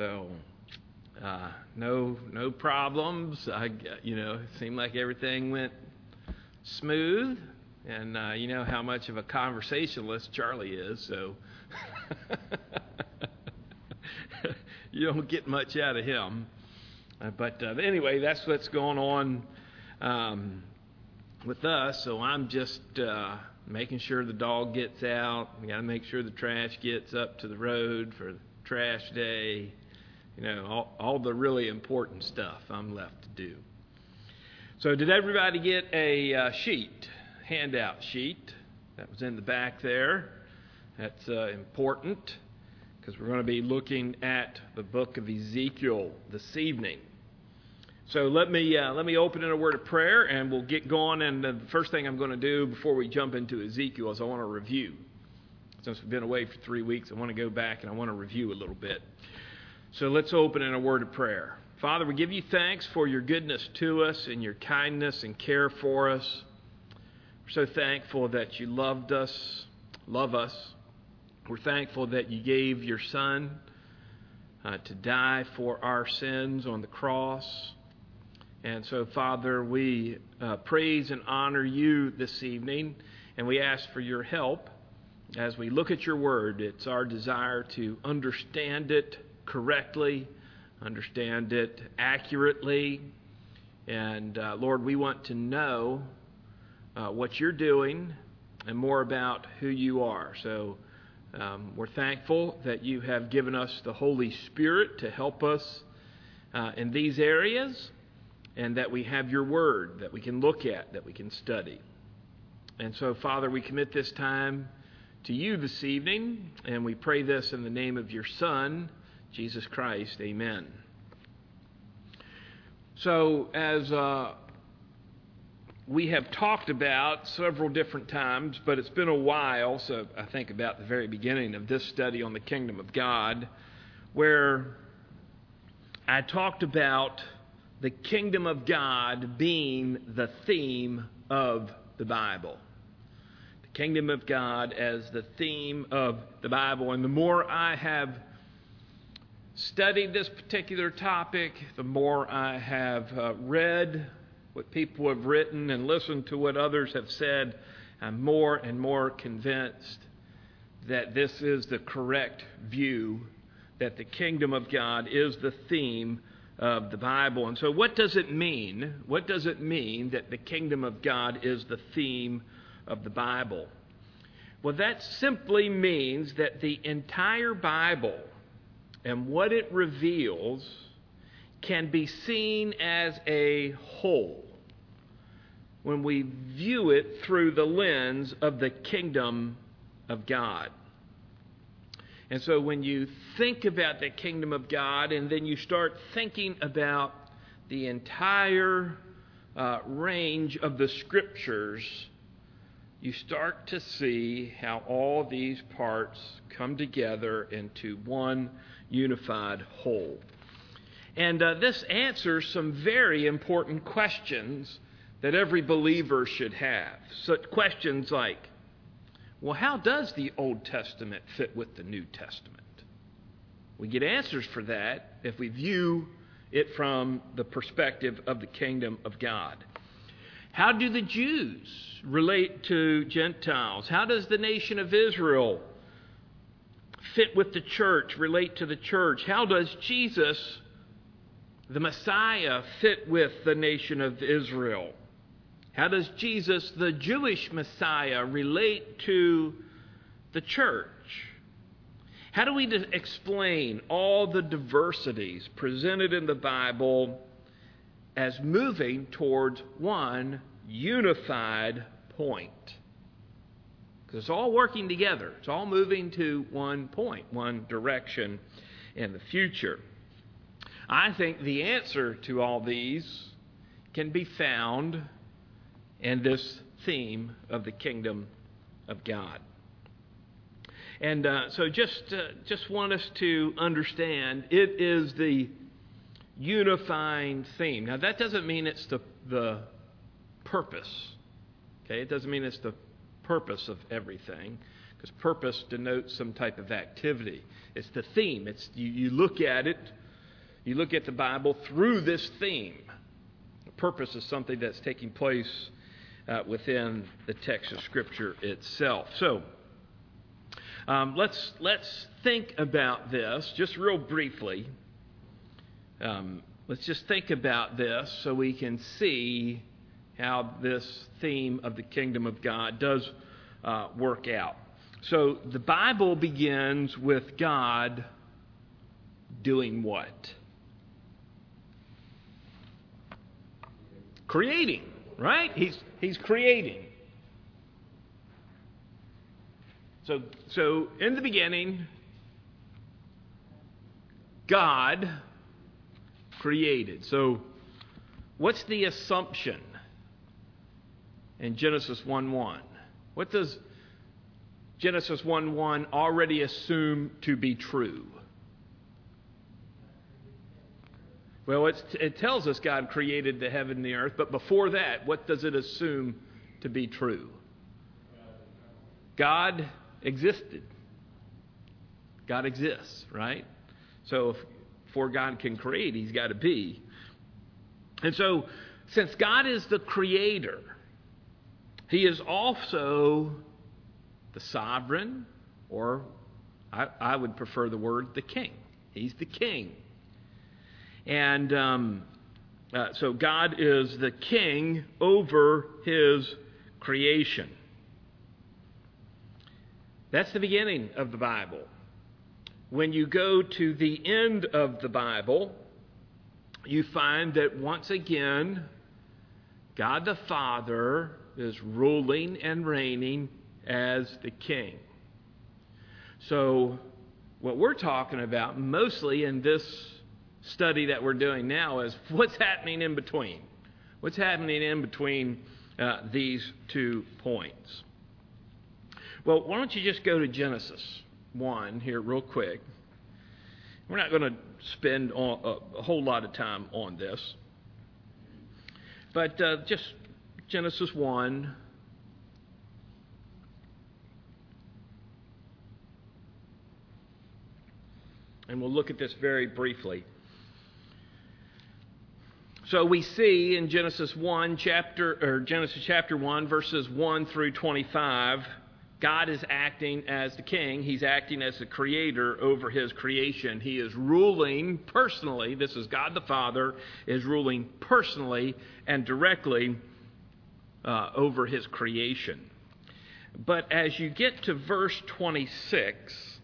So, uh, no, no problems. I, you know, it seemed like everything went smooth, and uh, you know how much of a conversationalist Charlie is, so you don't get much out of him. Uh, but uh, anyway, that's what's going on um, with us. So I'm just uh, making sure the dog gets out. We got to make sure the trash gets up to the road for trash day. You know, all, all the really important stuff I'm left to do. So, did everybody get a uh, sheet, handout sheet? That was in the back there. That's uh, important because we're going to be looking at the book of Ezekiel this evening. So let me uh, let me open in a word of prayer, and we'll get going. And the first thing I'm going to do before we jump into Ezekiel is I want to review. Since we've been away for three weeks, I want to go back and I want to review a little bit. So let's open in a word of prayer. Father, we give you thanks for your goodness to us and your kindness and care for us. We're so thankful that you loved us, love us. We're thankful that you gave your Son uh, to die for our sins on the cross. And so, Father, we uh, praise and honor you this evening, and we ask for your help as we look at your word. It's our desire to understand it correctly understand it accurately. And uh, Lord, we want to know uh, what you're doing and more about who you are. So um, we're thankful that you have given us the Holy Spirit to help us uh, in these areas and that we have your word that we can look at, that we can study. And so, Father, we commit this time to you this evening, and we pray this in the name of your Son. Jesus Christ. Amen. So, as uh, we have talked about several different times, but it's been a while, so I think about the very beginning of this study on the kingdom of God, where I talked about the kingdom of God being the theme of the Bible. The kingdom of God as the theme of the Bible. And the more I have studied this particular topic, the more I have uh, read what people have written and listened to what others have said, I'm more and more convinced that this is the correct view, that the kingdom of God is the theme of the Bible. And so, what does it mean? What does it mean that the kingdom of God is the theme of the Bible? Well, that simply means that the entire Bible and what it reveals can be seen as a whole when we view it through the lens of the kingdom of God. And so when you think about the kingdom of God and then you start thinking about the entire uh, range of the scriptures, you start to see how all these parts come together into one unified whole. And uh, this answers some very important questions that every believer should have. Such questions like, well, how does the Old Testament fit with the New Testament? We get answers for that if we view it from the perspective of the kingdom of God. How do the Jews relate to Gentiles? How does the nation of Israel fit with the church, relate to the church? How does Jesus, the Messiah, fit with the nation of Israel? How does Jesus, the Jewish Messiah, relate to the church? How do we explain all the diversities presented in the Bible as moving towards one unified point? Because it's all working together, it's all moving to one point, one direction in the future. I think the answer to all these can be found in this theme of the kingdom of God. And uh, so, just uh, just want us to understand it is the unifying theme. Now, that doesn't mean it's the the purpose. Okay, it doesn't mean it's the purpose of everything. because purpose denotes some type of activity. It's the theme. It's you, you look at it, you look at the Bible through this theme. The Purpose is something that's taking place uh, within the text of Scripture itself. So um, let's let's think about this just real briefly. Um, let's just think about this so we can see how this theme of the kingdom of God does uh, work out. So the Bible begins with God doing what? Creating, right? He's, he's creating. So, so in the beginning, God created. So, what's the assumption in Genesis 1 1? What does Genesis 1 1 already assume to be true? Well, it tells us God created the heaven and the earth, but before that, what does it assume to be true? God existed. God exists, right? So, if, before God can create, He's got to be. And so, since God is the creator, He is also the sovereign, or I, I would prefer the word the king. He's the king. And um, uh, so God is the king over his creation. That's the beginning of the Bible. When you go to the end of the Bible, you find that once again, God the Father is ruling and reigning as the king. So, what we're talking about mostly in this study that we're doing now is what's happening in between. What's happening in between uh, these two points? Well, why don't you just go to Genesis 1 here, real quick. We're not going to spend a, whole lot of time on this, but uh, just Genesis 1 and we'll look at this very briefly. So we see in Genesis 1 chapter or Genesis chapter 1 verses 1 through 25 God is acting as the king. He's acting as the creator over his creation. He is ruling personally. This is God the Father is ruling personally and directly uh, over his creation. But as you get to verse 26,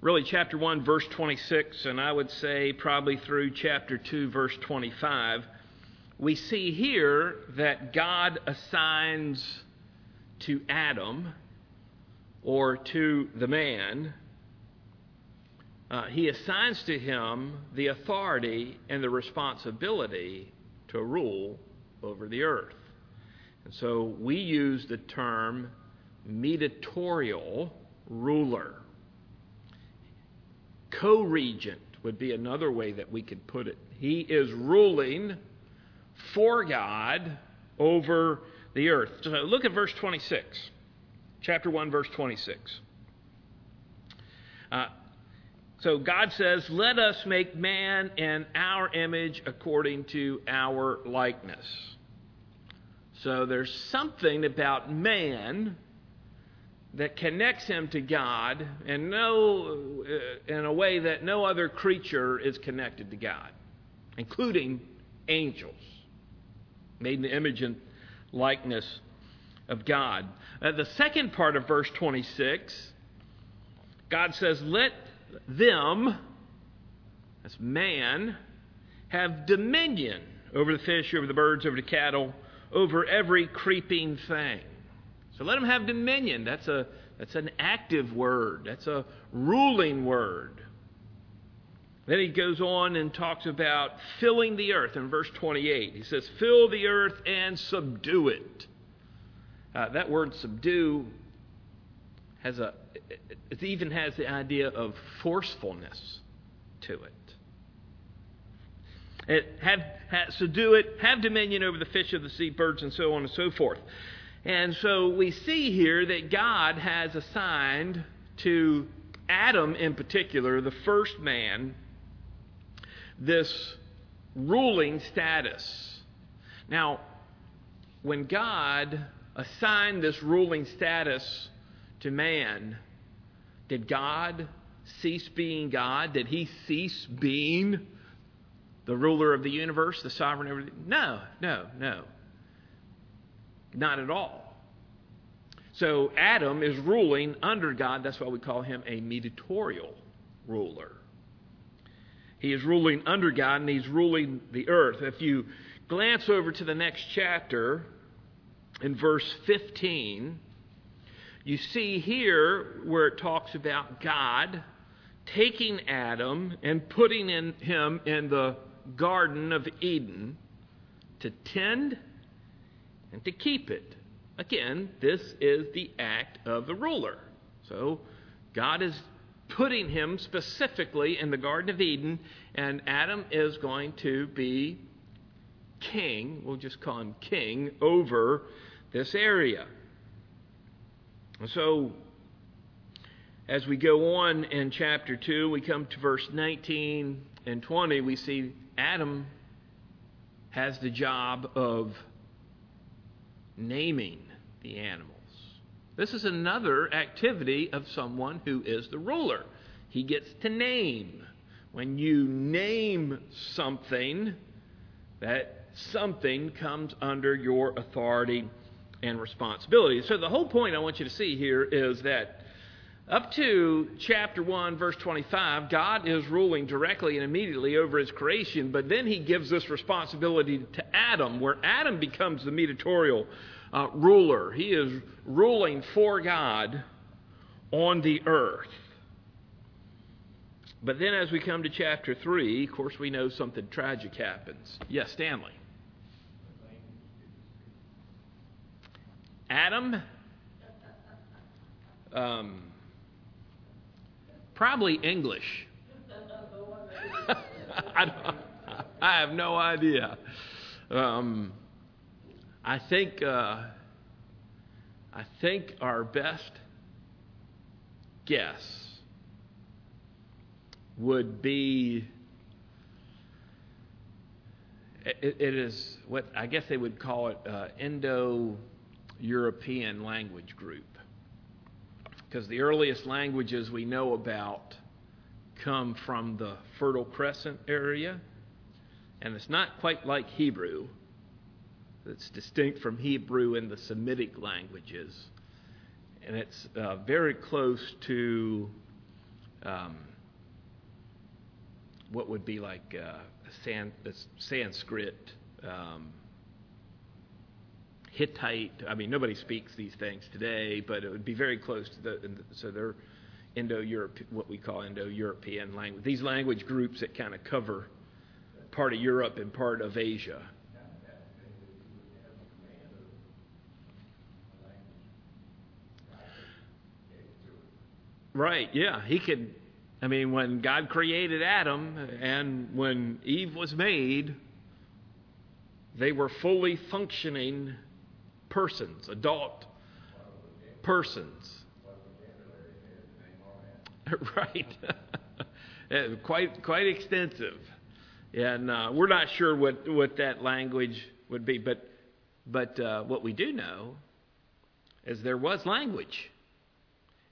really chapter 1, verse 26, and I would say probably through chapter 2, verse 25, we see here that God assigns to Adam or to the man, uh, he assigns to him the authority and the responsibility to rule over the earth. And so we use the term mediatorial ruler. Co regent would be another way that we could put it. He is ruling for God over the earth. So look at verse 26, chapter 1, verse 26. Uh, so God says, Let us make man in our image according to our likeness. So there's something about man that connects him to God and no, uh, in a way that no other creature is connected to God, including angels, made in the image and likeness of God. Uh, the second part of verse 26, God says, Let them, that's man, have dominion over the fish, over the birds, over the cattle, over every creeping thing. So let them have dominion. That's, a, that's an active word, that's a ruling word. Then he goes on and talks about filling the earth in verse 28. He says, Fill the earth and subdue it. Uh, that word subdue has a, it even has the idea of forcefulness to it. It have, have do it, have dominion over the fish of the sea, birds, and so on and so forth. And so we see here that God has assigned to Adam in particular, the first man, this ruling status. Now, when God assigned this ruling status to man, did God cease being God? Did he cease being the ruler of the universe, the sovereign? No, no, no. Not at all. So Adam is ruling under God. That's why we call him a mediatorial ruler. He is ruling under God and he's ruling the earth. If you glance over to the next chapter in verse 15, you see here where it talks about God taking Adam and putting in him in the Garden of Eden to tend and to keep it. Again, this is the act of the ruler. So God is putting him specifically in the Garden of Eden, and Adam is going to be king. We'll just call him king over this area. So, as we go on in chapter 2, we come to verse 19 and 20, we see Adam has the job of naming the animals. This is another activity of someone who is the ruler. He gets to name. When you name something, that something comes under your authority and responsibility. So, the whole point I want you to see here is that up to chapter 1, verse 25, God is ruling directly and immediately over his creation, but then he gives this responsibility to Adam, where Adam becomes the mediatorial uh, ruler. He is ruling for God on the earth. But then, as we come to chapter 3, of course, we know something tragic happens. Yes, Stanley. Adam, um, probably English. I, I, have no idea. Um, I think uh, I think our best guess would be it, it is what I guess they would call it uh, Indo-European language group because the earliest languages we know about come from the Fertile Crescent area, and it's not quite like Hebrew It's distinct from Hebrew and the Semitic languages. And it's uh, very close to um, what would be like uh, San, Sanskrit, um, Hittite. I mean, nobody speaks these things today, but it would be very close to the. So they're Indo-Europe, what we call Indo-European language. These language groups that kind of cover part of Europe and part of Asia. Right, yeah. He could, I mean, when God created Adam and when Eve was made, they were fully functioning persons, adult persons. right. quite, quite extensive. And uh, we're not sure what, what that language would be, but, but uh, what we do know is there was language.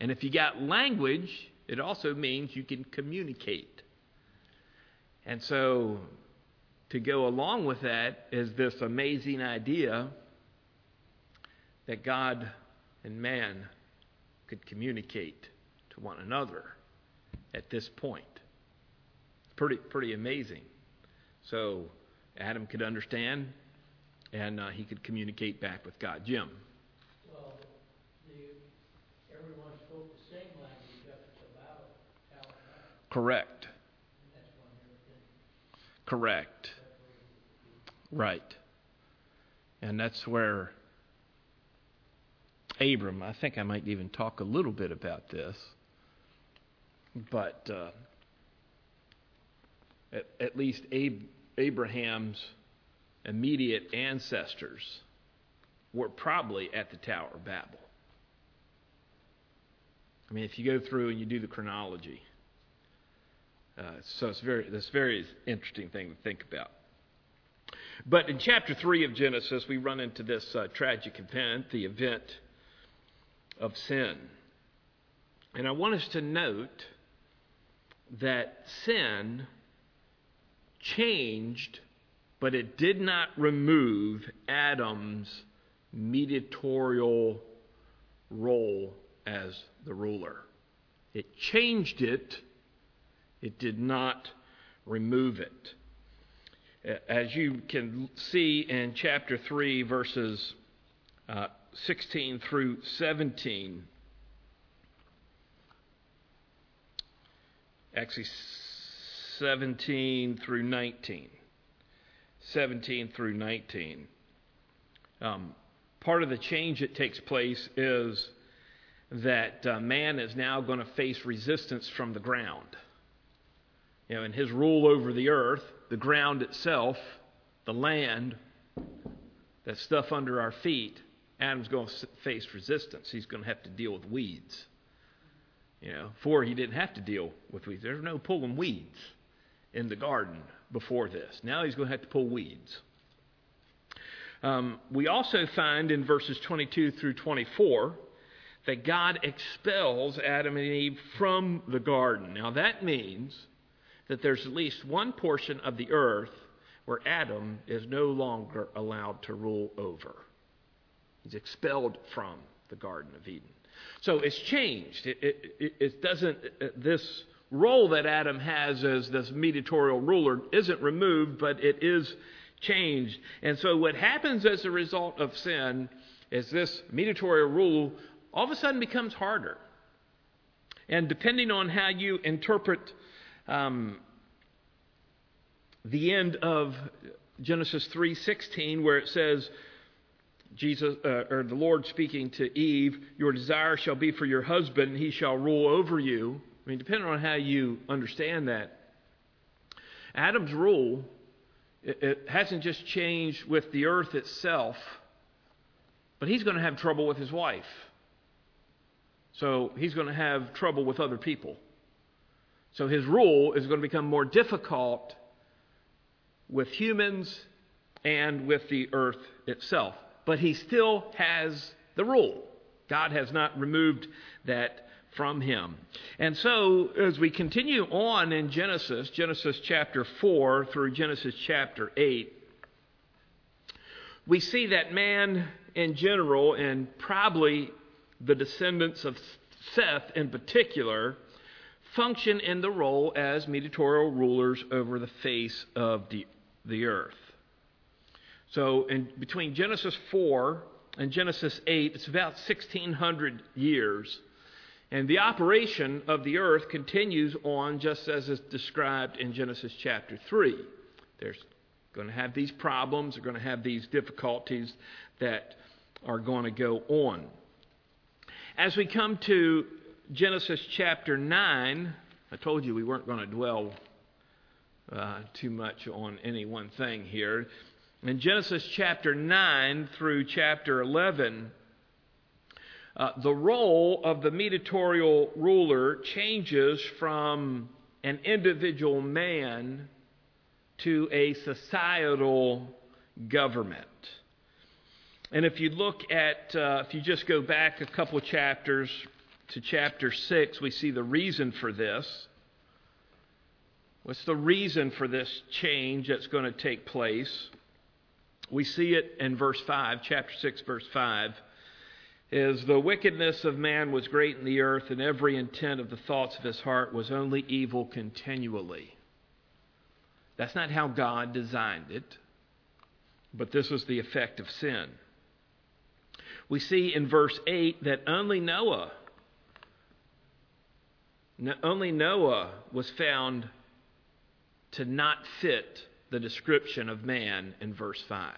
And if you got language, it also means you can communicate. And so, to go along with that is this amazing idea that God and man could communicate to one another at this point. Pretty, pretty amazing. So, Adam could understand and uh, he could communicate back with God. Jim. Correct. Correct. Right. And that's where Abram, I think I might even talk a little bit about this, but uh, at, at, least Ab- Abraham's immediate ancestors were probably at the Tower of Babel. I mean, if you go through and you do the chronology, uh, so it's very that's a very interesting thing to think about. But in chapter three of Genesis, we run into this uh, tragic event, the event of sin, and I want us to note that sin changed, but it did not remove Adam's mediatorial role as the ruler. It changed it, it did not remove it. As you can see in chapter 3, verses uh, 16 through 17, actually 17 through 19. 17 through 19. Um, part of the change that takes place is that uh, man is now going to face resistance from the ground. You know, in his rule over the earth, the ground itself, the land, that stuff under our feet, Adam's going to face resistance. He's going to have to deal with weeds. You know, before he didn't have to deal with weeds. There's no pulling weeds in the garden before this. Now he's going to have to pull weeds. Um, we also find in verses 22 through 24 that God expels Adam and Eve from the garden. Now, that means that there's at least one portion of the earth where Adam is no longer allowed to rule over. He's expelled from the Garden of Eden. So it's changed. It, it, it doesn't, this role that Adam has as this mediatorial ruler isn't removed, but it is changed. And so what happens as a result of sin is this mediatorial rule all of a sudden becomes harder. And depending on how you interpret um, the end of Genesis 3:16, where it says, Jesus uh, or the Lord speaking to Eve, "Your desire shall be for your husband; he shall rule over you." I mean, depending on how you understand that, Adam's rule it, it hasn't just changed with the earth itself, but he's going to have trouble with his wife. So he's going to have trouble with other people. So his rule is going to become more difficult with humans and with the earth itself. But he still has the rule. God has not removed that from him. And so, as we continue on in Genesis, Genesis chapter 4 through Genesis chapter 8, we see that man in general, and probably the descendants of Seth in particular, function in the role as mediatorial rulers over the face of the, the earth. So, in, between Genesis 4 and Genesis 8, it's about 1600 years. And the operation of the earth continues on just as is described in Genesis chapter 3. There's going to have these problems, they're going to have these difficulties that are going to go on. As we come to Genesis chapter 9, I told you we weren't going to dwell uh, too much on any one thing here. In Genesis chapter 9 through chapter 11, uh, the role of the mediatorial ruler changes from an individual man to a societal government. And if you look at, uh, if you just go back a couple chapters to chapter 6, we see the reason for this. What's the reason for this change that's going to take place? We see it in verse 5, chapter 6, verse 5. Is the wickedness of man was great in the earth, and every intent of the thoughts of his heart was only evil continually. That's not how God designed it, but this was the effect of sin we see in verse 8 that only Noah, only Noah was found to not fit the description of man in verse 5.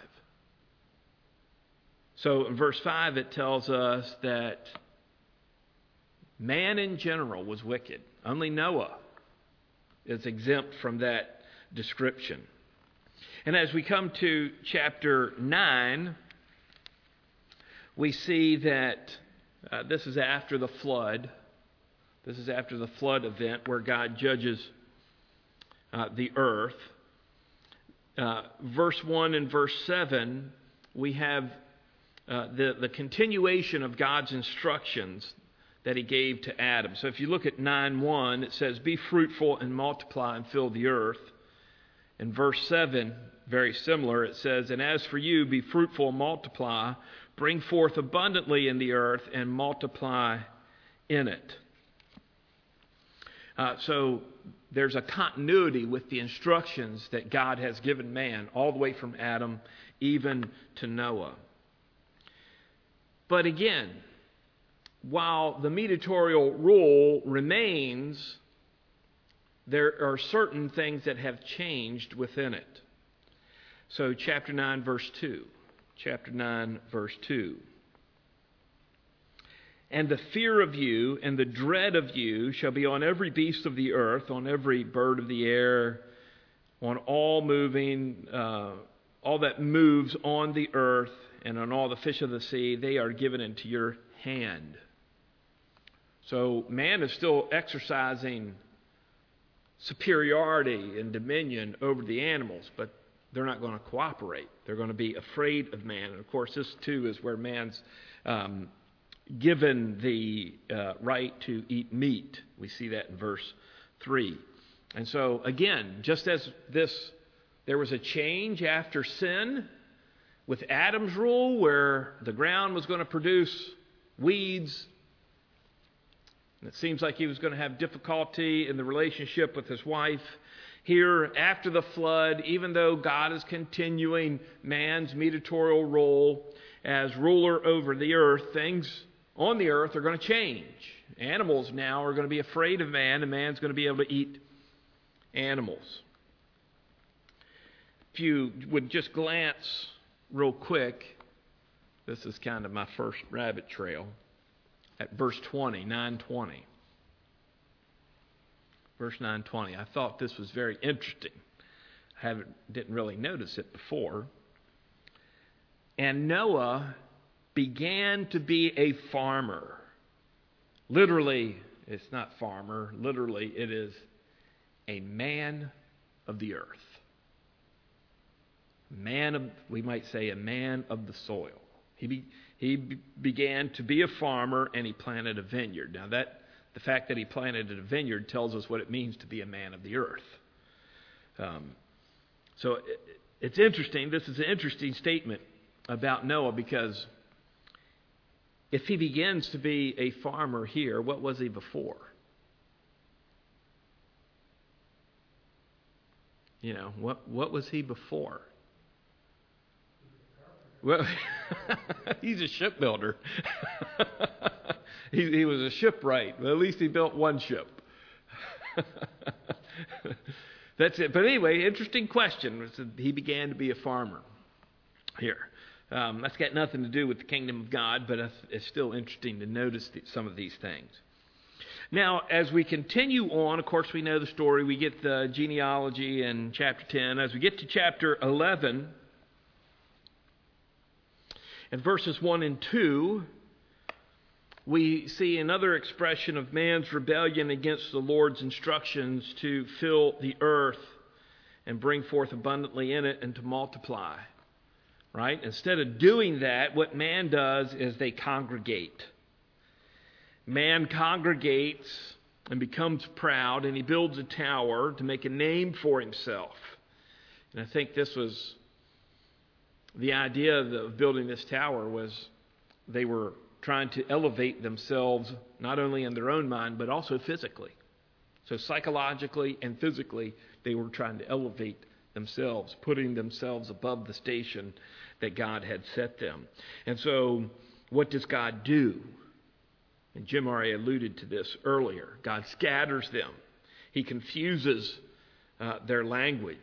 So in verse 5, it tells us that man in general was wicked. Only Noah is exempt from that description. And as we come to chapter 9, we see that uh, this is after the flood. This is after the flood event where God judges uh, the earth. Uh, verse 1 and verse 7, we have uh, the, the continuation of God's instructions that he gave to Adam. So if you look at 9 1, it says, Be fruitful and multiply and fill the earth. In verse 7, very similar, it says, And as for you, be fruitful and multiply, bring forth abundantly in the earth, and multiply in it. Uh, so there's a continuity with the instructions that God has given man, all the way from Adam even to Noah. But again, while the mediatorial rule remains, there are certain things that have changed within it. So, chapter 9, verse 2. Chapter 9, verse 2. And the fear of you and the dread of you shall be on every beast of the earth, on every bird of the air, on all moving, uh, all that moves on the earth, and on all the fish of the sea, they are given into your hand. So man is still exercising superiority and dominion over the animals, but they're not going to cooperate. They're going to be afraid of man. And of course, this too is where man's um, given the uh, right to eat meat. We see that in verse 3. And so, again, just as this, there was a change after sin, with Adam's rule, where the ground was going to produce weeds, and it seems like he was going to have difficulty in the relationship with his wife. Here, after the flood, even though God is continuing man's mediatorial role as ruler over the earth, things on the earth are going to change. Animals now are going to be afraid of man, and man's going to be able to eat animals. If you would just glance real quick, this is kind of my first rabbit trail, at verse 20, 920. Verse 920. I thought this was very interesting. I haven't, didn't really notice it before. And Noah began to be a farmer. Literally, it's not farmer. Literally, it is a man of the earth man of, we might say, a man of the soil. He, be, he be, began to be a farmer and he planted a vineyard. Now, that, the fact that he planted a vineyard tells us what it means to be a man of the earth. Um, so it, it's interesting. This is an interesting statement about Noah because if he begins to be a farmer here, what was he before? You know, what, what was he before? Well, he's a shipbuilder. he, he was a shipwright. Well, at least he built one ship. That's it. But anyway, interesting question. He began to be a farmer here. Um, that's got nothing to do with the kingdom of God, but it's still interesting to notice some of these things. Now, as we continue on, of course, we know the story. We get the genealogy in chapter 10. As we get to chapter 11, in verses 1 and 2, we see another expression of man's rebellion against the Lord's instructions to fill the earth and bring forth abundantly in it and to multiply. Right? Instead of doing that, what man does is they congregate. Man congregates and becomes proud, and he builds a tower to make a name for himself. And I think this was the idea of building this tower was they were trying to elevate themselves not only in their own mind but also physically. So psychologically and physically, they were trying to elevate themselves, putting themselves above the station that God had set them. And so, what does God do? And Jim already alluded to this earlier. God scatters them. He confuses uh, their language.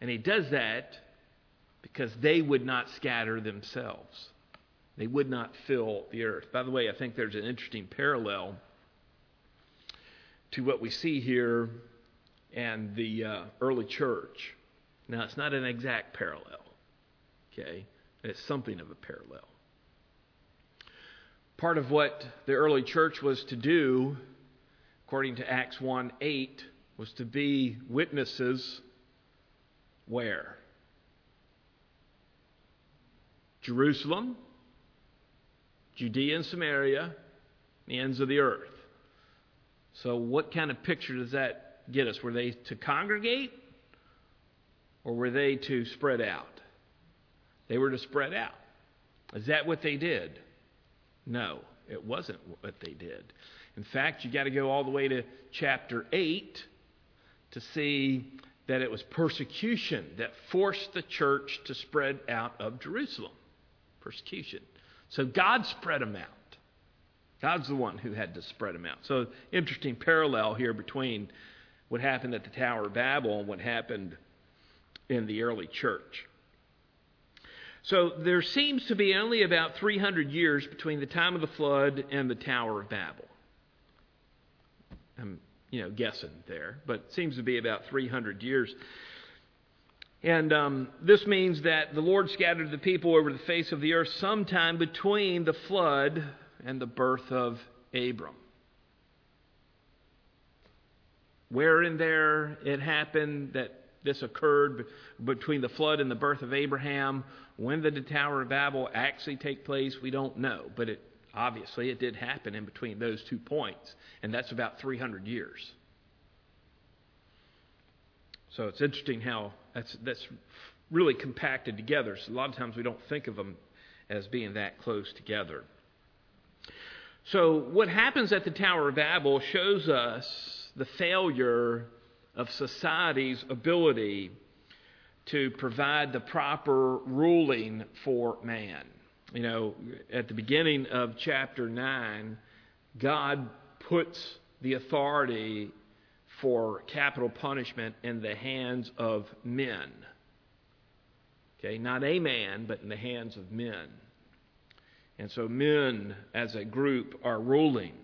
And he does that because they would not scatter themselves. They would not fill the earth. By the way, I think there's an interesting parallel to what we see here and the uh, early church. Now, it's not an exact parallel, okay? It's something of a parallel. Part of what the early church was to do, according to Acts 1 8, was to be witnesses where? Jerusalem, Judea and Samaria, the ends of the earth. So, what kind of picture does that get us? Were they to congregate or were they to spread out? They were to spread out. Is that what they did? No, it wasn't what they did. In fact, you got to go all the way to chapter 8 to see that it was persecution that forced the church to spread out of Jerusalem. Persecution. So God spread them out. God's the one who had to spread them out. So, interesting parallel here between what happened at the Tower of Babel and what happened in the early church. So, there seems to be only about 300 years between the time of the flood and the Tower of Babel. I'm, you know, guessing there, but it seems to be about 300 years. And um, this means that the Lord scattered the people over the face of the earth sometime between the flood and the birth of Abram. Where in there it happened that this occurred between the flood and the birth of Abraham, when did the Tower of Babel actually take place, we don't know. But it, obviously it did happen in between those two points, and that's about 300 years. So it's interesting how that's, that's really compacted together. So a lot of times we don't think of them as being that close together. So, what happens at the Tower of Babel shows us the failure of society's ability to provide the proper ruling for man. You know, at the beginning of chapter 9, God puts the authority for capital punishment in the hands of men. Okay, not a man, but in the hands of men. And so men as a group are ruling.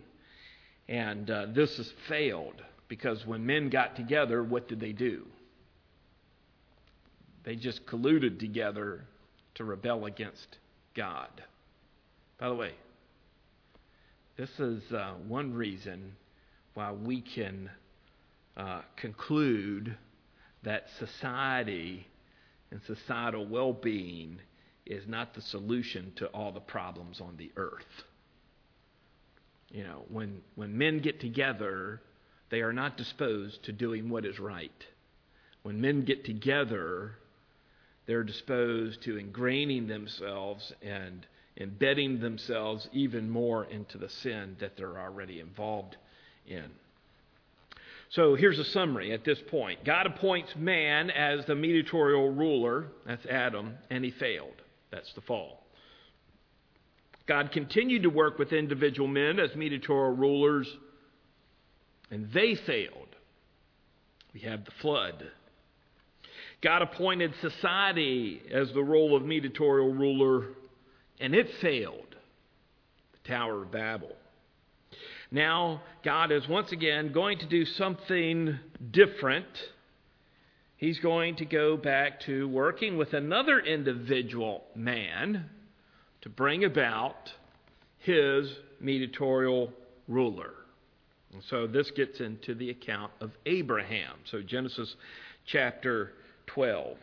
And uh, this has failed because when men got together, what did they do? They just colluded together to rebel against God. By the way, this is uh, one reason why we can uh, conclude that society and societal well being is not the solution to all the problems on the earth. You know, when, when men get together, they are not disposed to doing what is right. When men get together, they're disposed to ingraining themselves and embedding themselves even more into the sin that they're already involved in. So here's a summary at this point God appoints man as the mediatorial ruler, that's Adam, and he failed. That's the fall. God continued to work with individual men as mediatorial rulers, and they failed. We have the flood. God appointed society as the role of mediatorial ruler, and it failed. The Tower of Babel. Now, God is once again going to do something different he's going to go back to working with another individual man to bring about his mediatorial ruler. And so this gets into the account of Abraham. So Genesis chapter 12.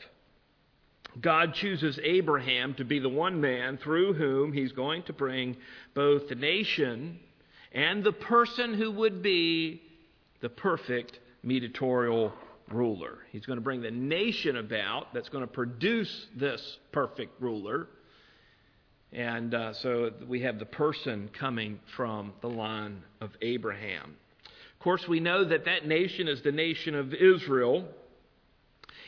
God chooses Abraham to be the one man through whom he's going to bring both the nation and the person who would be the perfect mediatorial ruler. He's going to bring the nation about that's going to produce this perfect ruler. And uh, so we have the person coming from the line of Abraham. Of course, we know that that nation is the nation of Israel,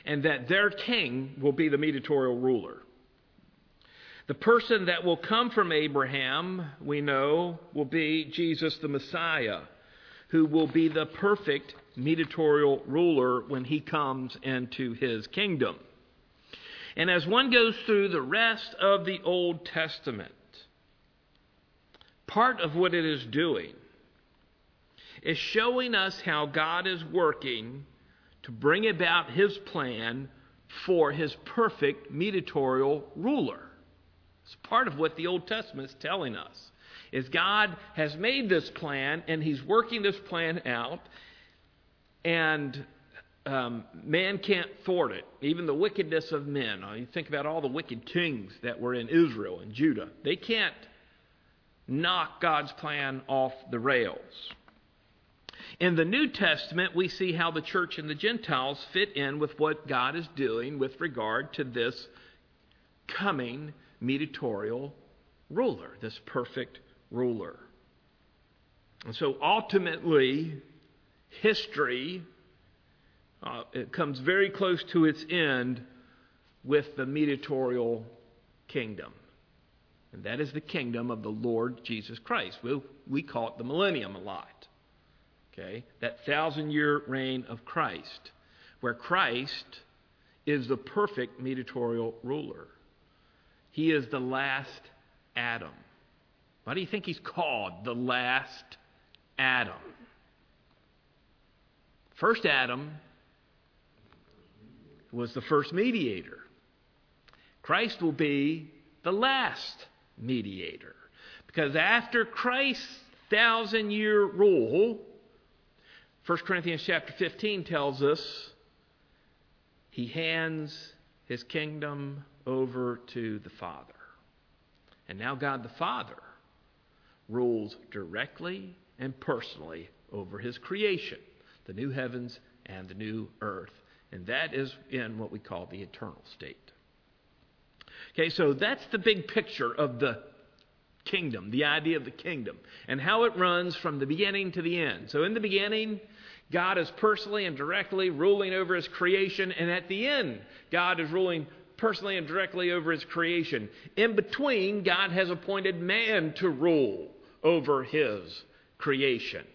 and that their king will be the mediatorial ruler. The person that will come from Abraham, we know, will be Jesus the Messiah, who will be the perfect mediatorial ruler when he comes into his kingdom. And as one goes through the rest of the Old Testament, part of what it is doing is showing us how God is working to bring about his plan for his perfect mediatorial ruler. It's part of what the Old Testament is telling us. is God has made this plan and He's working this plan out, and um, man can't thwart it. Even the wickedness of men. Uh, you think about all the wicked kings that were in Israel and Judah. They can't knock God's plan off the rails. In the New Testament, we see how the church and the Gentiles fit in with what God is doing with regard to this coming mediatorial ruler, this perfect ruler. And so ultimately, history uh, it comes very close to its end with the mediatorial kingdom. And that is the kingdom of the Lord Jesus Christ. We, we call it the millennium a lot. Okay? That thousand year reign of Christ, where Christ is the perfect mediatorial ruler. He is the last Adam. Why do you think he's called the last Adam? First Adam was the first mediator. Christ will be the last mediator. Because after Christ's thousand year rule, 1 Corinthians chapter 15 tells us he hands his kingdom over to the Father. And now God the Father rules directly and personally over his creation, the new heavens and the new earth. And that is in what we call the eternal state. Okay, so that's the big picture of the kingdom, the idea of the kingdom, and how it runs from the beginning to the end. So in the beginning, God is personally and directly ruling over his creation, and at the end, God is ruling personally and directly over his creation. In between, God has appointed man to rule over his creation.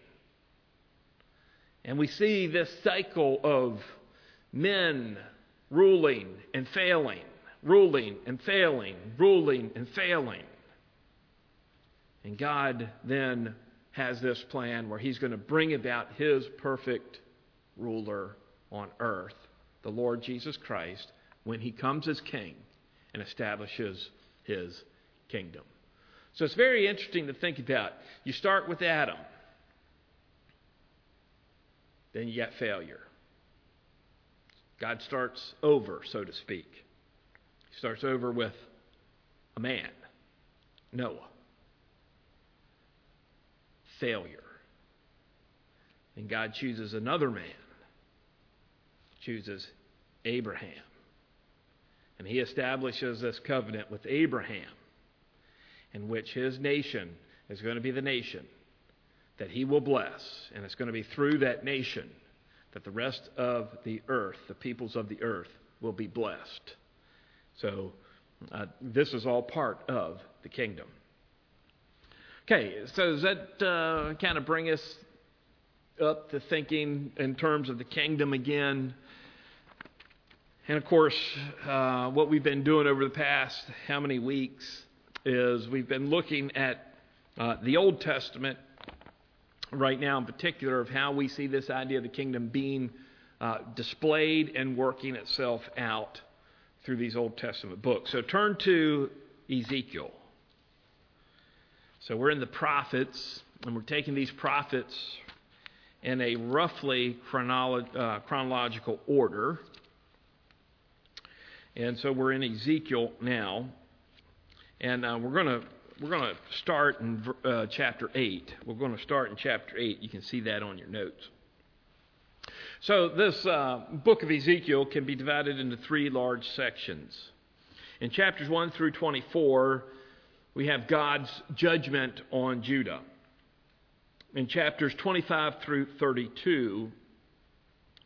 And we see this cycle of men ruling and failing, ruling and failing, ruling and failing. And God then has this plan where He's going to bring about His perfect ruler on earth, the Lord Jesus Christ, when He comes as King and establishes His kingdom. So it's very interesting to think about. You start with Adam, then you get failure. God starts over, so to speak. He starts over with a man, Noah. Failure. And God chooses another man, chooses Abraham. And he establishes this covenant with Abraham, in which his nation is going to be the nation that he will bless. And it's going to be through that nation that the rest of the earth, the peoples of the earth, will be blessed. So, uh, this is all part of the kingdom. Okay, so does that uh, kind of bring us up to thinking in terms of the kingdom again? And of course, uh, what we've been doing over the past how many weeks is we've been looking at uh, the Old Testament right now, in particular, of how we see this idea of the kingdom being uh, displayed and working itself out through these Old Testament books. So turn to Ezekiel. So we're in the prophets, and we're taking these prophets in a roughly uh, chronological order. And so we're in Ezekiel now. And uh, we're going to we're going to start in uh, chapter 8. We're going to start in chapter 8. You can see that on your notes. So, this uh, book of Ezekiel can be divided into three large sections. In chapters 1 through 24, we have God's judgment on Judah. In chapters 25 through 32,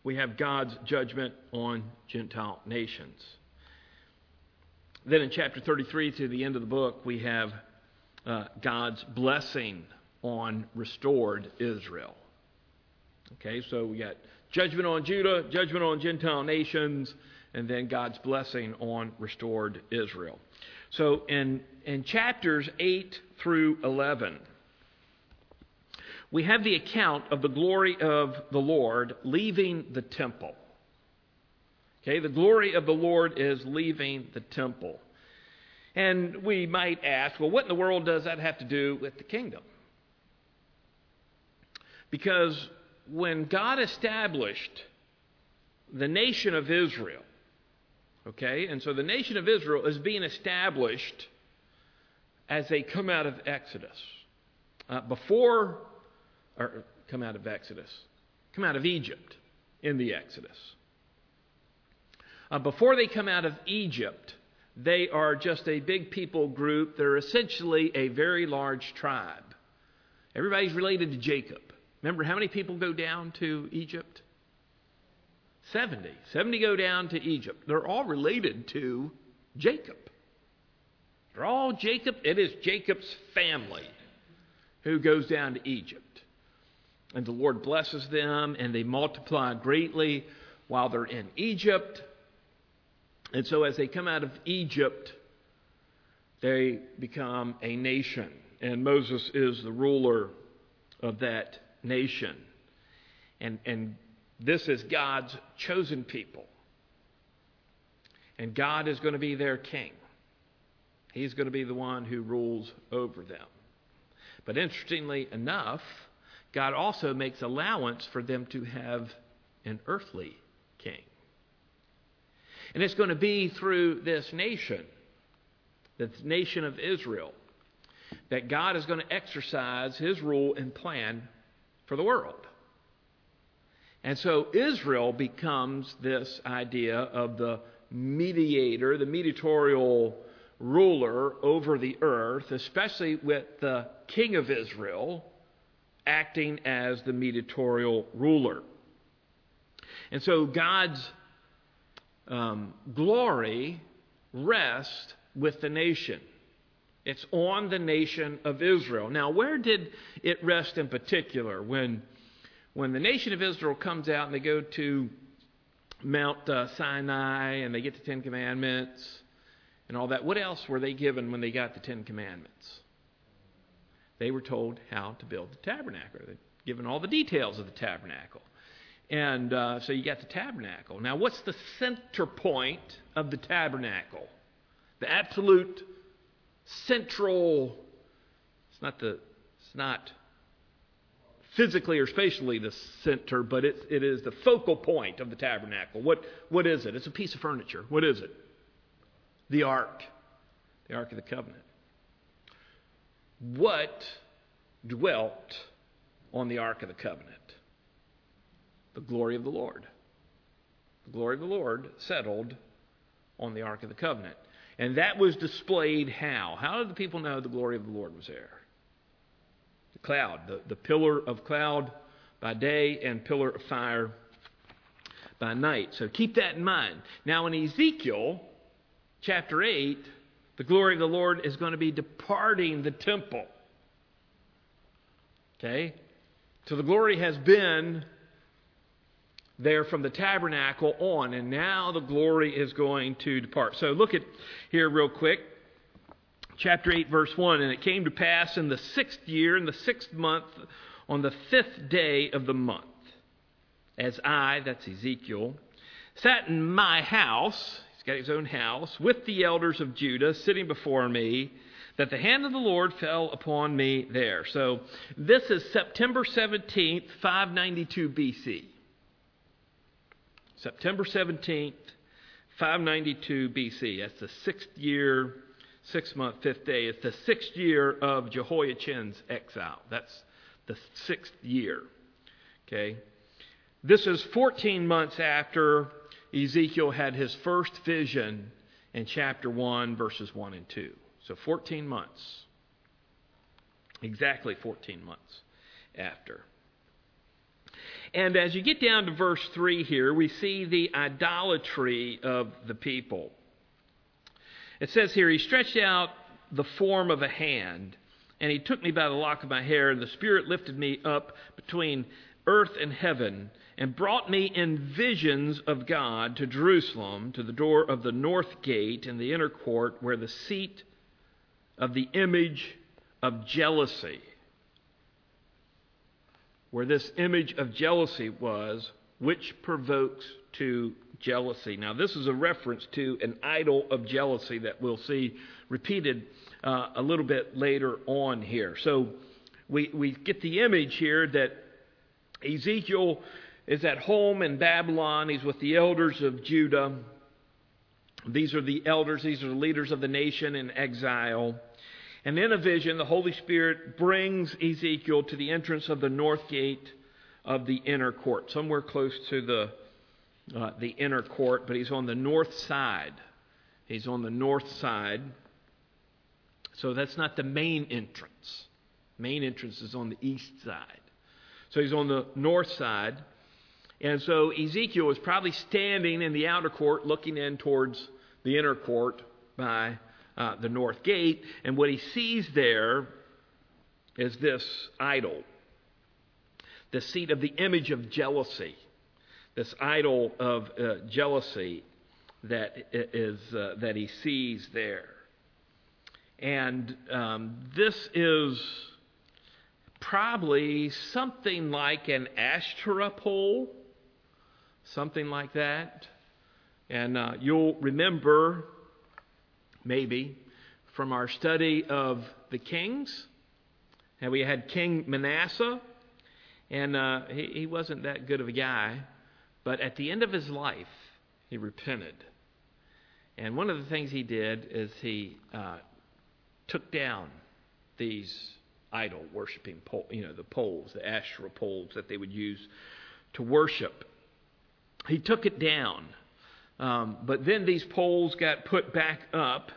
we have God's judgment on Gentile nations. Then in chapter 33 to the end of the book, we have uh, God's blessing on restored Israel. Okay, so we got judgment on Judah, judgment on Gentile nations, and then God's blessing on restored Israel. So in, in chapters 8 through 11, we have the account of the glory of the Lord leaving the temple. Okay, the glory of the Lord is leaving the temple. And we might ask, well, what in the world does that have to do with the kingdom? Because when God established the nation of Israel, okay, and so the nation of Israel is being established as they come out of Exodus. Uh, before, or come out of Exodus, come out of Egypt in the Exodus. Uh, before they come out of Egypt, they are just a big people group. They're essentially a very large tribe. Everybody's related to Jacob. Remember how many people go down to Egypt? 70. 70 go down to Egypt. They're all related to Jacob. They're all Jacob. It is Jacob's family who goes down to Egypt. And the Lord blesses them, and they multiply greatly while they're in Egypt. And so, as they come out of Egypt, they become a nation. And Moses is the ruler of that nation. And, and this is God's chosen people. And God is going to be their king. He's going to be the one who rules over them. But interestingly enough, God also makes allowance for them to have an earthly king. And it's going to be through this nation, the nation of Israel, that God is going to exercise his rule and plan for the world. And so Israel becomes this idea of the mediator, the mediatorial ruler over the earth, especially with the king of Israel acting as the mediatorial ruler. And so God's um, glory rests with the nation. It's on the nation of Israel. Now, where did it rest in particular? When, when the nation of Israel comes out and they go to Mount uh, Sinai and they get the Ten Commandments and all that, what else were they given when they got the Ten Commandments? They were told how to build the tabernacle. They're given all the details of the tabernacle. And uh, so you got the tabernacle. Now, what's the center point of the tabernacle? The absolute central, it's not the, it's not physically or spatially the center, but it is the focal point of the tabernacle. What, what is it? It's a piece of furniture. What is it? The ark, the ark of the covenant. What dwelt on the ark of the covenant? The glory of the Lord. The glory of the Lord settled on the ark of the covenant. And that was displayed how? How did the people know the glory of the Lord was there? The cloud, the, the pillar of cloud by day and pillar of fire by night. So keep that in mind. Now, in Ezekiel chapter 8, the glory of the Lord is going to be departing the temple. Okay? So the glory has been there from the tabernacle on, and now the glory is going to depart. So look at here real quick. Chapter 8, verse 1 And it came to pass in the sixth year, in the sixth month, on the fifth day of the month, as I, that's Ezekiel, sat in my house, he's got his own house, with the elders of Judah sitting before me, that the hand of the Lord fell upon me there. So this is September 17th, 592 BC. September 17th, 592 BC. That's the sixth year, sixth month, fifth day. It's the sixth year of Jehoiachin's exile. That's the sixth year. Okay? This is 14 months after Ezekiel had his first vision in chapter 1, verses 1 and 2. So 14 months. Exactly 14 months after. And as you get down to verse 3 here, we see the idolatry of the people. It says here, He stretched out the form of a hand, and He took me by the lock of my hair, and the Spirit lifted me up between earth and heaven, and brought me in visions of God to Jerusalem, to the door of the north gate in the inner court, where the seat of the image of jealousy where this image of jealousy was, which provokes to jealousy. Now, this is a reference to an idol of jealousy that we'll see repeated uh, a little bit later on here. So we, we get the image here that Ezekiel is at home in Babylon. He's with the elders of Judah. These are the elders, these are the leaders of the nation in exile. And in a vision, the Holy Spirit brings Ezekiel to the entrance of the north gate of the inner court, somewhere close to the, uh, the inner court, but he's on the north side. He's on the north side. So that's not the main entrance. Main entrance is on the east side. So he's on the north side. And so Ezekiel is probably standing in the outer court looking in towards the inner court by uh, the north gate. And what he sees there is this idol, the seat of the image of jealousy, this idol of uh, jealousy that is uh, that he sees there. And um, this is probably something like an Ashtoreth pole something like that. And uh, you'll remember, maybe, from our study of the kings, and we had King Manasseh, and uh, he, he wasn't that good of a guy, but at the end of his life, he repented. And one of the things he did is he uh, took down these idol worshiping, pole, you know, the poles, the Asherah poles that they would use to worship he took it down. Um, but then these poles got put back up,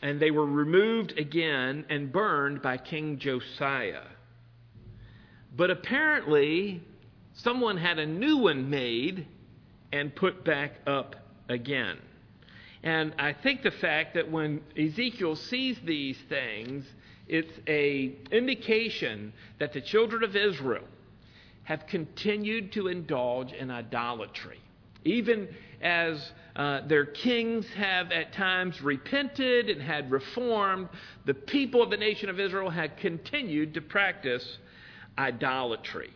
and they were removed again and burned by King Josiah. But apparently, someone had a new one made and put back up again. And I think the fact that when Ezekiel sees these things, it's a indication that the children of Israel have continued to indulge in idolatry. Even as uh, their kings have at times repented and had reformed, the people of the nation of Israel had continued to practice idolatry.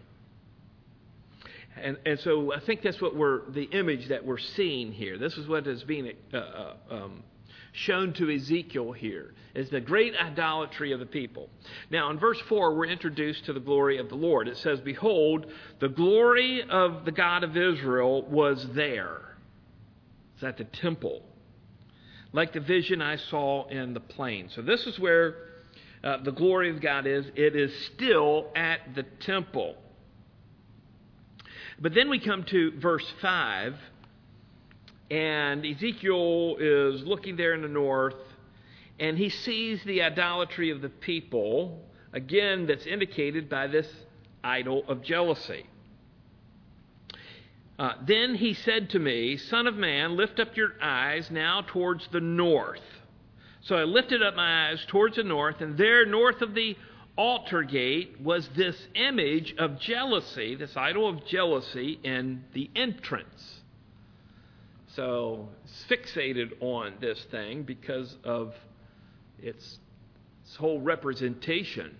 And, and so I think that's what we're, the image that we're seeing here. This is what is being uh, uh, um, shown to Ezekiel here is the great idolatry of the people. Now, in verse 4, we're introduced to the glory of the Lord. It says, Behold, the glory of the God of Israel was there. It's at the temple, like the vision I saw in the plain. So, this is where uh, the glory of God is. It is still at the temple. But then we come to verse 5 and Ezekiel is looking there in the north, and he sees the idolatry of the people, again, that's indicated by this idol of jealousy. Uh, then he said to me, Son of man, lift up your eyes now towards the north. So I lifted up my eyes towards the north, and there, north of the altar gate, was this image of jealousy, this idol of jealousy, in the entrance so fixated on this thing because of its, its whole representation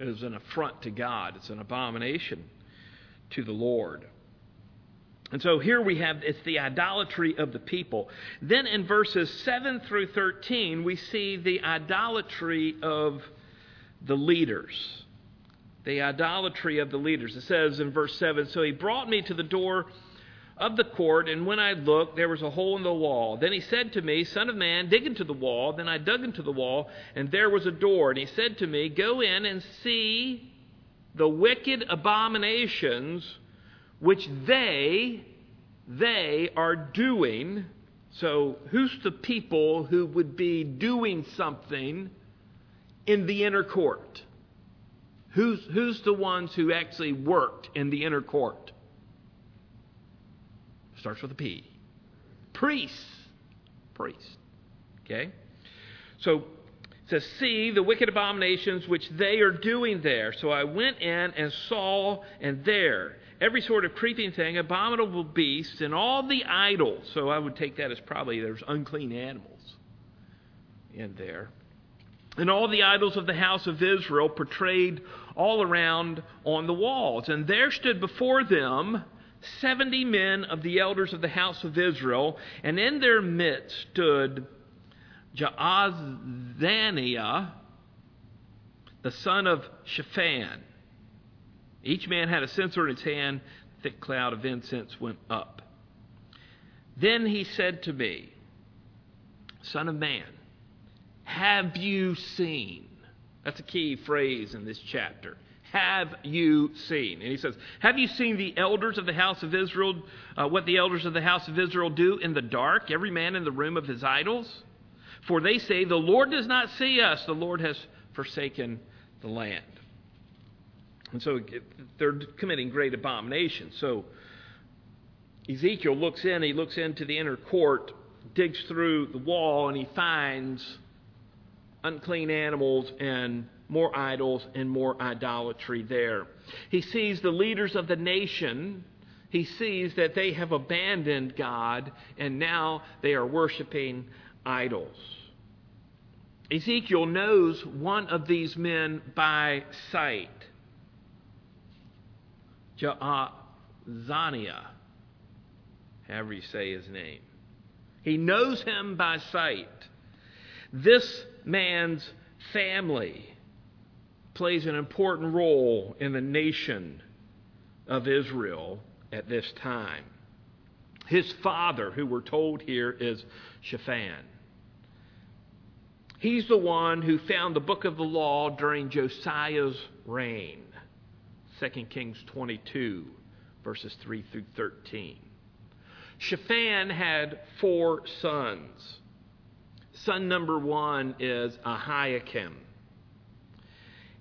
is an affront to God. It's an abomination to the Lord. And so here we have it's the idolatry of the people. Then in verses 7 through 13, we see the idolatry of the leaders. The idolatry of the leaders. It says in verse 7 So he brought me to the door of the court, and when I looked, there was a hole in the wall. Then he said to me, Son of man, dig into the wall. Then I dug into the wall, and there was a door. And he said to me, Go in and see the wicked abominations which they they are doing. So, who's the people who would be doing something in the inner court? Who's, who's the ones who actually worked in the inner court? Starts with a P. Priests. Priests. Okay? So it says, See the wicked abominations which they are doing there. So I went in and saw, and there, every sort of creeping thing, abominable beasts, and all the idols. So I would take that as probably there's unclean animals in there. And all the idols of the house of Israel portrayed all around on the walls. And there stood before them seventy men of the elders of the house of Israel, and in their midst stood Jaazaniah, the son of Shaphan. Each man had a censer in his hand. A thick cloud of incense went up. Then he said to me, Son of man, have you seen? That's a key phrase in this chapter. Have you seen? And he says, Have you seen the elders of the house of Israel, uh, what the elders of the house of Israel do in the dark, every man in the room of his idols? For they say, The Lord does not see us, the Lord has forsaken the land. And so they're committing great abomination. So Ezekiel looks in, he looks into the inner court, digs through the wall, and he finds unclean animals and more idols and more idolatry there. He sees the leaders of the nation. He sees that they have abandoned God and now they are worshiping idols. Ezekiel knows one of these men by sight Jaazaniah, however you say his name. He knows him by sight. This man's family plays an important role in the nation of Israel at this time. His father, who we're told here, is Shaphan. He's the one who found the book of the law during Josiah's reign. 2 Kings 22, verses 3 through 13. Shaphan had four sons. Son number one is Ahikam.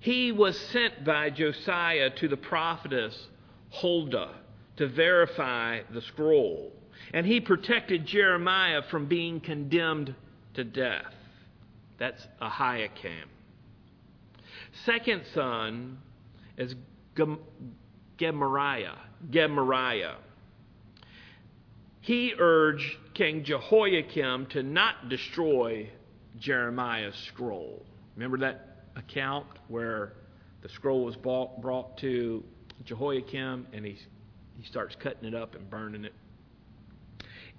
He was sent by Josiah to the prophetess Huldah to verify the scroll, and he protected Jeremiah from being condemned to death. That's Ahikam. Second son is Gemariah. Gemariah. He urged King Jehoiakim to not destroy Jeremiah's scroll. Remember that account where the scroll was brought, brought to Jehoiakim and he, he starts cutting it up and burning it.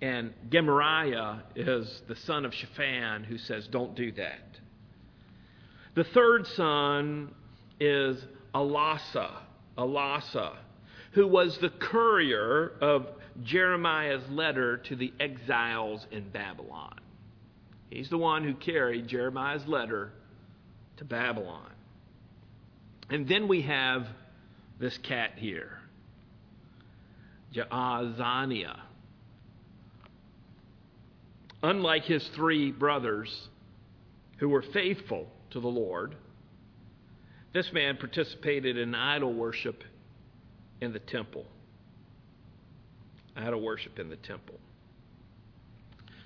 And Gemariah is the son of Shaphan who says, Don't do that. The third son is Elasah, Elasah, who was the courier of Jeremiah's letter to the exiles in Babylon. He's the one who carried Jeremiah's letter to Babylon. And then we have this cat here, Jaazaniah. Unlike his three brothers who were faithful to the Lord, this man participated in idol worship in the temple. Idol worship in the temple.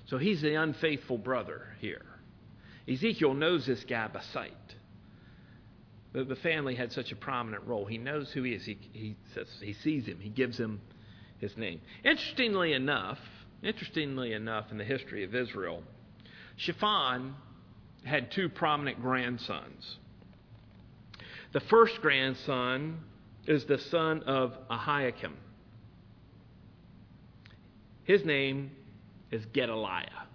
So he's the unfaithful brother here. Ezekiel knows this guy by sight. The, the family had such a prominent role. He knows who he is. He, he, says, he sees him. He gives him his name. Interestingly enough, interestingly enough, in the history of Israel, Shaphan had two prominent grandsons. The first grandson is the son of Ahikam. His name is Gedaliah.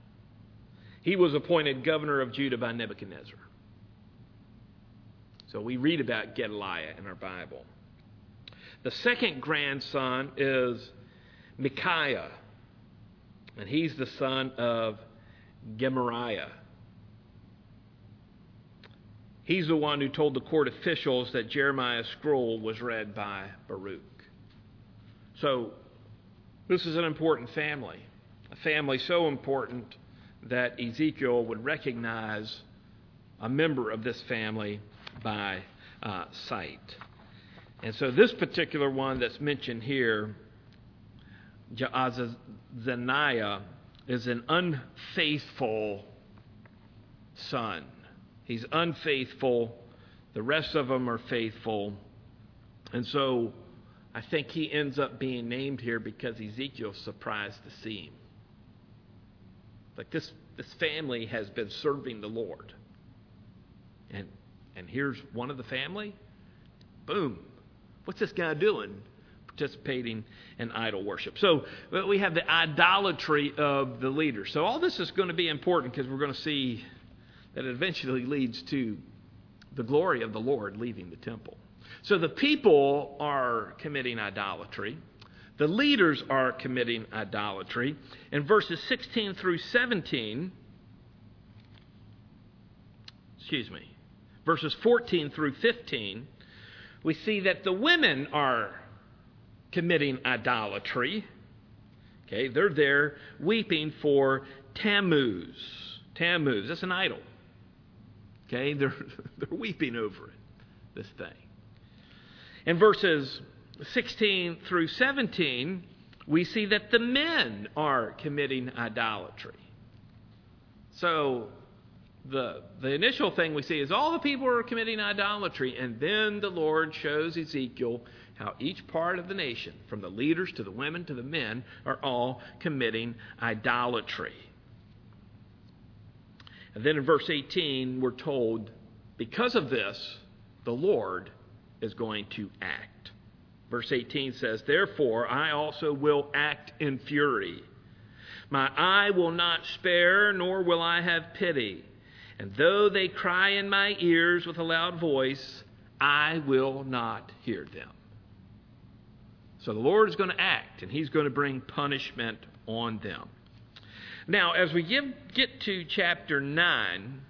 He was appointed governor of Judah by Nebuchadnezzar. So we read about Gedaliah in our Bible. The second grandson is Micaiah, and he's the son of Gemariah. He's the one who told the court officials that Jeremiah's scroll was read by Baruch. So, this is an important family. A family so important that Ezekiel would recognize a member of this family by uh, sight. And so, this particular one that's mentioned here, Jaazaniah, is an unfaithful son. He's unfaithful. The rest of them are faithful. And so, I think he ends up being named here because Ezekiel's surprised to see him. Like this, this family has been serving the Lord. And, and here's one of the family. Boom. What's this guy doing? participating in idol worship. So we have the idolatry of the leaders. So all this is going to be important because we're going to see that it eventually leads to the glory of the Lord leaving the temple. So the people are committing idolatry. The leaders are committing idolatry. In verses 16 through 17, excuse me, verses 14 through 15, we see that the women are committing idolatry. Okay, they're there weeping for Tammuz. Tammuz, that's an idol. Okay, they're, they're weeping over it, this thing. In verses 16 through 17, we see that the men are committing idolatry. So the, the initial thing we see is all the people are committing idolatry, and then the Lord shows Ezekiel how each part of the nation, from the leaders to the women to the men, are all committing idolatry. And then in verse 18, we're told, because of this, the Lord is going to act. Verse 18 says, Therefore I also will act in fury. My eye will not spare, nor will I have pity. And though they cry in my ears with a loud voice, I will not hear them. So the Lord is going to act, and He's going to bring punishment on them. Now, as we give, get to chapter 9,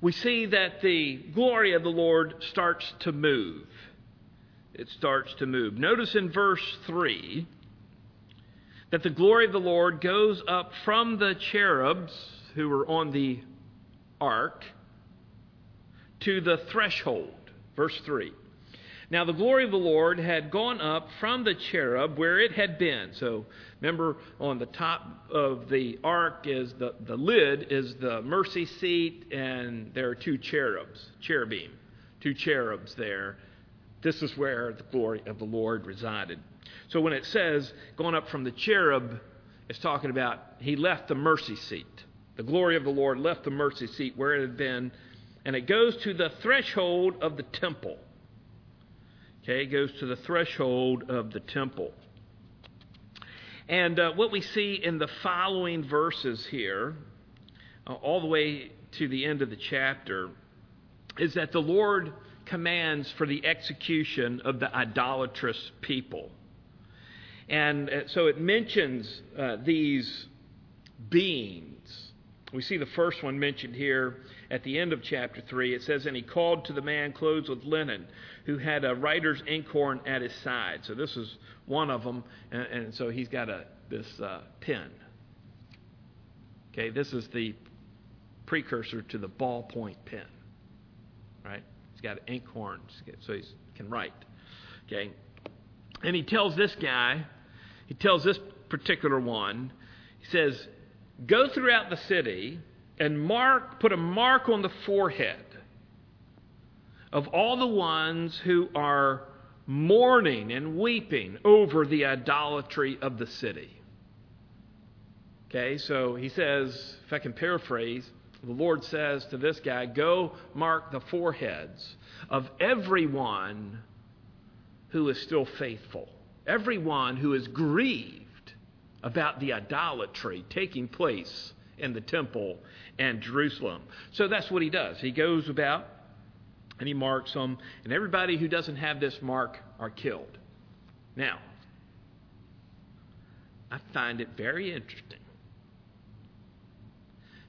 we see that the glory of the Lord starts to move. It starts to move. Notice in verse 3 that the glory of the Lord goes up from the cherubs who were on the ark to the threshold. Verse 3. Now the glory of the Lord had gone up from the cherub where it had been. So remember, on the top of the ark is the, the lid is the mercy seat, and there are two cherubs, cherubim, two cherubs there. This is where the glory of the Lord resided. So when it says going up from the cherub, it's talking about he left the mercy seat. The glory of the Lord left the mercy seat where it had been, and it goes to the threshold of the temple. Okay, it goes to the threshold of the temple. And uh, what we see in the following verses here, uh, all the way to the end of the chapter, is that the Lord commands for the execution of the idolatrous people. And uh, so it mentions uh, these beings. We see the first one mentioned here at the end of chapter 3. It says, And he called to the man clothed with linen, who had a writer's inkhorn at his side. So this is one of them, and, and so he's got a, this uh, pen. Okay, this is the precursor to the ballpoint pen. Right? He's got an inkhorn, so he can write. Okay? And he tells this guy, he tells this particular one, he says, Go throughout the city and mark, put a mark on the forehead of all the ones who are mourning and weeping over the idolatry of the city. Okay, so he says, if I can paraphrase, the Lord says to this guy, Go mark the foreheads of everyone who is still faithful, everyone who is grieved about the idolatry taking place in the temple and Jerusalem. So that's what he does. He goes about and he marks them, and everybody who doesn't have this mark are killed. Now, I find it very interesting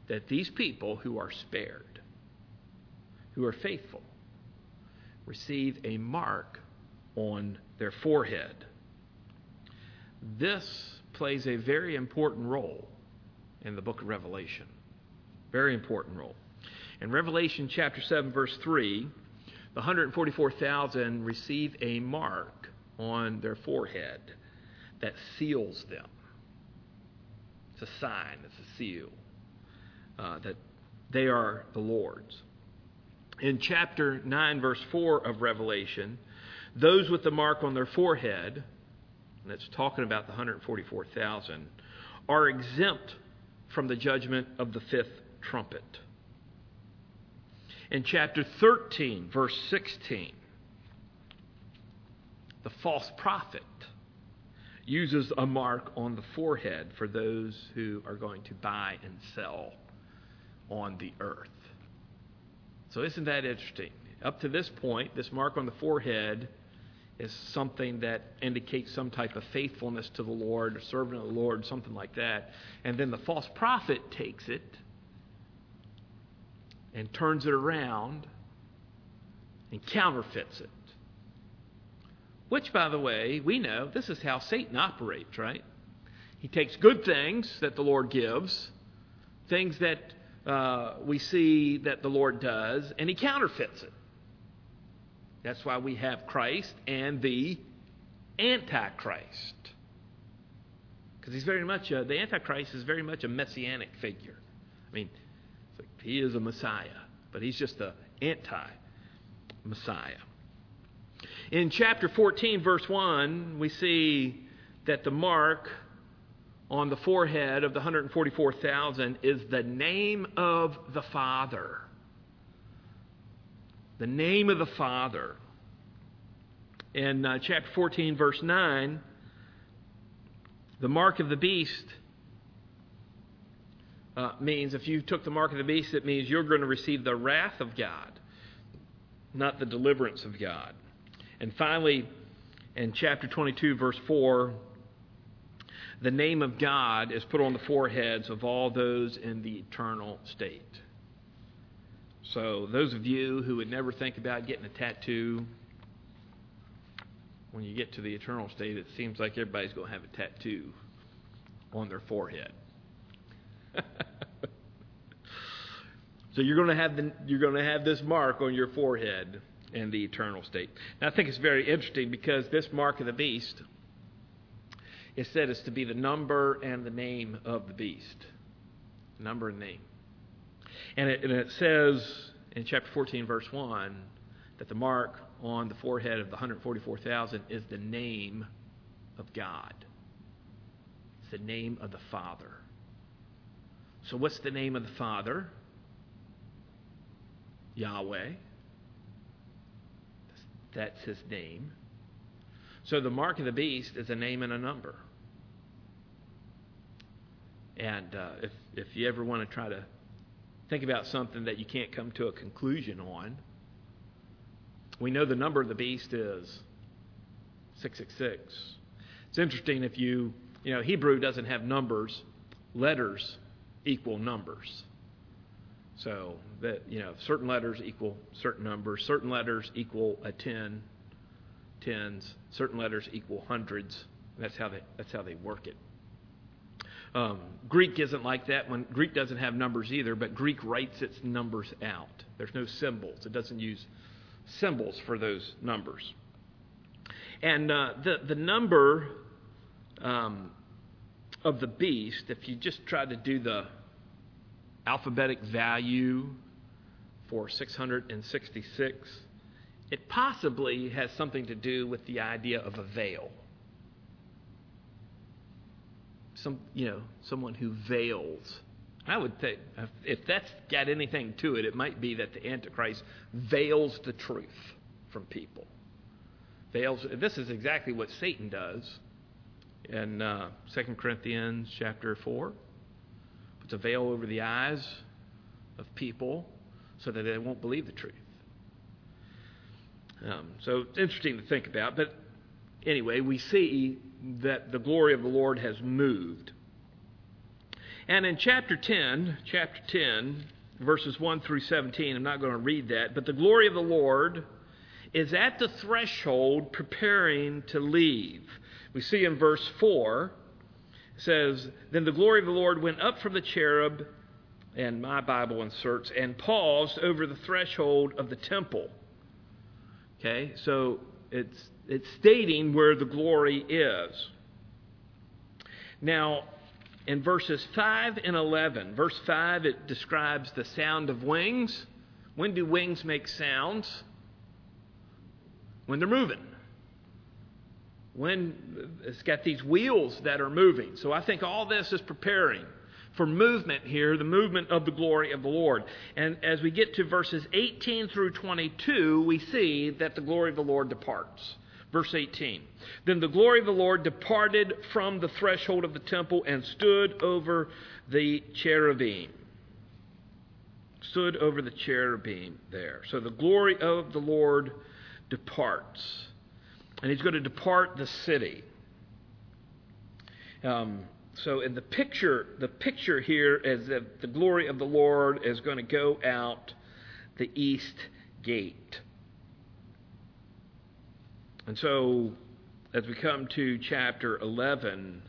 that these people who are spared, who are faithful, receive a mark on their forehead. This plays a very important role in the book of Revelation. Very important role. In Revelation chapter 7, verse 3, the 144,000 receive a mark on their forehead that seals them. It's a sign, it's a seal uh, that they are the Lord's. In chapter 9, verse 4 of Revelation, those with the mark on their forehead, and it's talking about the 144,000, are exempt from the judgment of the fifth trumpet. In chapter 13, verse 16, the false prophet uses a mark on the forehead for those who are going to buy and sell on the earth. So, isn't that interesting? Up to this point, this mark on the forehead is something that indicates some type of faithfulness to the Lord or servant of the Lord, something like that. And then the false prophet takes it and turns it around and counterfeits it. Which, by the way, we know this is how Satan operates, right? He takes good things that the Lord gives, things that uh, we see that the Lord does, and he counterfeits it. That's why we have Christ and the Antichrist. Because he's very much, a, the Antichrist is very much a messianic figure. I mean, he is a Messiah, but he's just an anti Messiah. In chapter 14, verse 1, we see that the mark on the forehead of the 144,000 is the name of the Father. The name of the Father. In uh, chapter 14, verse 9, the mark of the beast uh, means if you took the mark of the beast, it means you're going to receive the wrath of God, not the deliverance of God. And finally, in chapter 22, verse 4, the name of God is put on the foreheads of all those in the eternal state. So, those of you who would never think about getting a tattoo, when you get to the eternal state, it seems like everybody's going to have a tattoo on their forehead. so you're going to have the, you're going to have this mark on your forehead in the eternal state. Now, I think it's very interesting because this mark of the beast is said is to be the number and the name of the beast. Number and name. And it, and it says in chapter 14, verse 1, that the mark on the forehead of the 144,000 is the name of God. It's the name of the Father. So, what's the name of the Father? Yahweh. That's his name. So the mark of the beast is a name and a number. And uh, if, if you ever want to try to think about something that you can't come to a conclusion on, we know the number of the beast is 666. It's interesting if you, you know, Hebrew doesn't have numbers, letters equal numbers. So that you know, certain letters equal certain numbers. Certain letters equal a ten, tens. Certain letters equal hundreds. That's how they that's how they work it. Um, Greek isn't like that. When Greek doesn't have numbers either, but Greek writes its numbers out. There's no symbols. It doesn't use symbols for those numbers. And uh, the the number um, of the beast, if you just try to do the alphabetic value for 666, it possibly has something to do with the idea of a veil. Some, you know, someone who veils. I would think if that's got anything to it, it might be that the Antichrist veils the truth from people. Veils. This is exactly what Satan does in uh, 2 Corinthians chapter 4 puts a veil over the eyes of people so that they won't believe the truth. Um, so it's interesting to think about. But anyway, we see that the glory of the Lord has moved. And in chapter 10, chapter 10, verses 1 through 17, I'm not going to read that, but the glory of the Lord is at the threshold preparing to leave. We see in verse 4 it says, Then the glory of the Lord went up from the cherub, and my Bible inserts, and paused over the threshold of the temple. Okay, so it's, it's stating where the glory is. Now, in verses 5 and 11, verse 5, it describes the sound of wings. When do wings make sounds? When they're moving when it's got these wheels that are moving. So I think all this is preparing for movement here, the movement of the glory of the Lord. And as we get to verses 18 through 22, we see that the glory of the Lord departs. Verse 18 Then the glory of the Lord departed from the threshold of the temple and stood over the cherubim. Stood over the cherubim there. So the glory of the Lord departs. And he's going to depart the city. Um, so in the picture, the picture here is that the glory of the Lord is going to go out the east gate. And so as we come to chapter 11,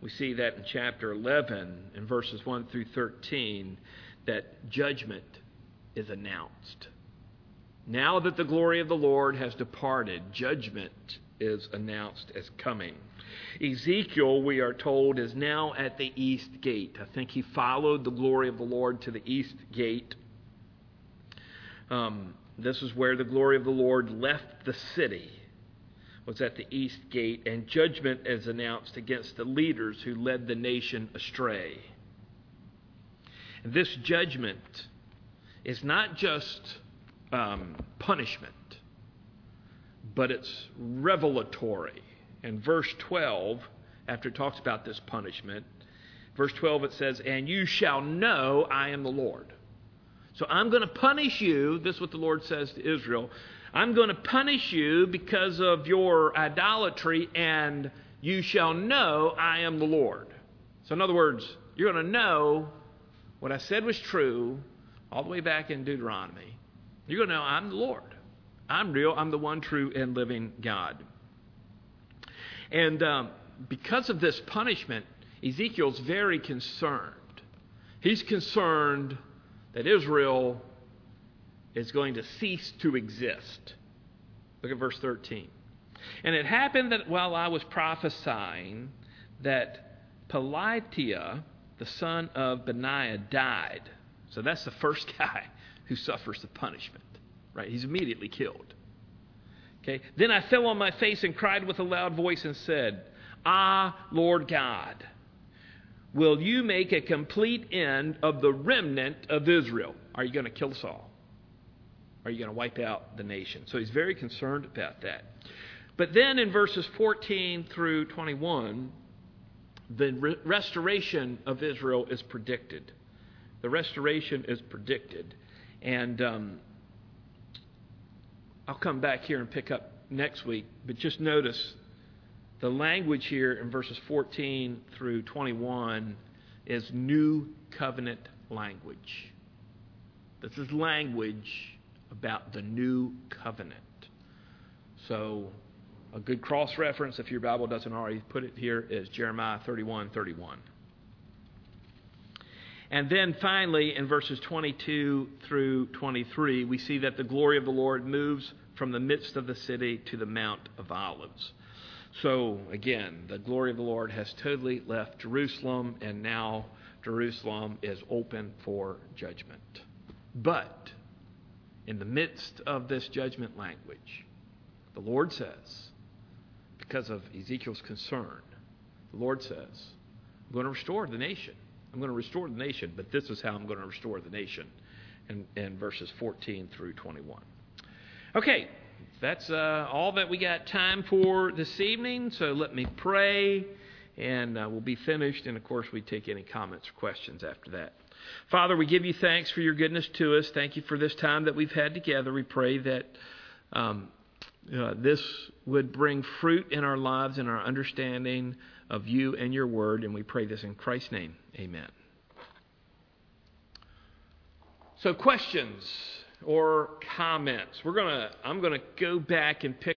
we see that in chapter 11, in verses 1 through 13, that judgment is announced. Now that the glory of the Lord has departed, judgment is announced as coming. Ezekiel, we are told, is now at the east gate. I think he followed the glory of the Lord to the east gate. Um, this is where the glory of the Lord left the city, was at the east gate, and judgment is announced against the leaders who led the nation astray. And this judgment is not just um, punishment, but it's revelatory. And verse 12, after it talks about this punishment, verse 12 it says, And you shall know I am the Lord. So I'm going to punish you. This is what the Lord says to Israel. I'm going to punish you because of your idolatry, and you shall know I am the Lord. So, in other words, you're going to know what I said was true all the way back in Deuteronomy. You're going to know I'm the Lord. I'm real. I'm the one true and living God. And um, because of this punishment, Ezekiel's very concerned. He's concerned that Israel is going to cease to exist. Look at verse 13. And it happened that while I was prophesying, that Pelatiah, the son of Benaiah, died. So that's the first guy who suffers the punishment. Right? He's immediately killed. Okay? Then I fell on my face and cried with a loud voice and said, Ah, Lord God, will you make a complete end of the remnant of Israel? Are you going to kill us all? Are you going to wipe out the nation? So he's very concerned about that. But then in verses 14 through 21, the re- restoration of Israel is predicted. The restoration is predicted. And um, I'll come back here and pick up next week, but just notice the language here in verses 14 through 21 is new covenant language. This is language about the new covenant. So, a good cross reference, if your Bible doesn't already put it here, is Jeremiah 31 31. And then finally, in verses 22 through 23, we see that the glory of the Lord moves from the midst of the city to the Mount of Olives. So, again, the glory of the Lord has totally left Jerusalem, and now Jerusalem is open for judgment. But, in the midst of this judgment language, the Lord says, because of Ezekiel's concern, the Lord says, I'm going to restore the nation. I'm going to restore the nation, but this is how I'm going to restore the nation in, in verses 14 through 21. Okay, that's uh, all that we got time for this evening, so let me pray and uh, we'll be finished. And of course, we take any comments or questions after that. Father, we give you thanks for your goodness to us. Thank you for this time that we've had together. We pray that um, uh, this would bring fruit in our lives and our understanding of you and your word. And we pray this in Christ's name. Amen. So, questions or comments? We're gonna. I'm gonna go back and pick.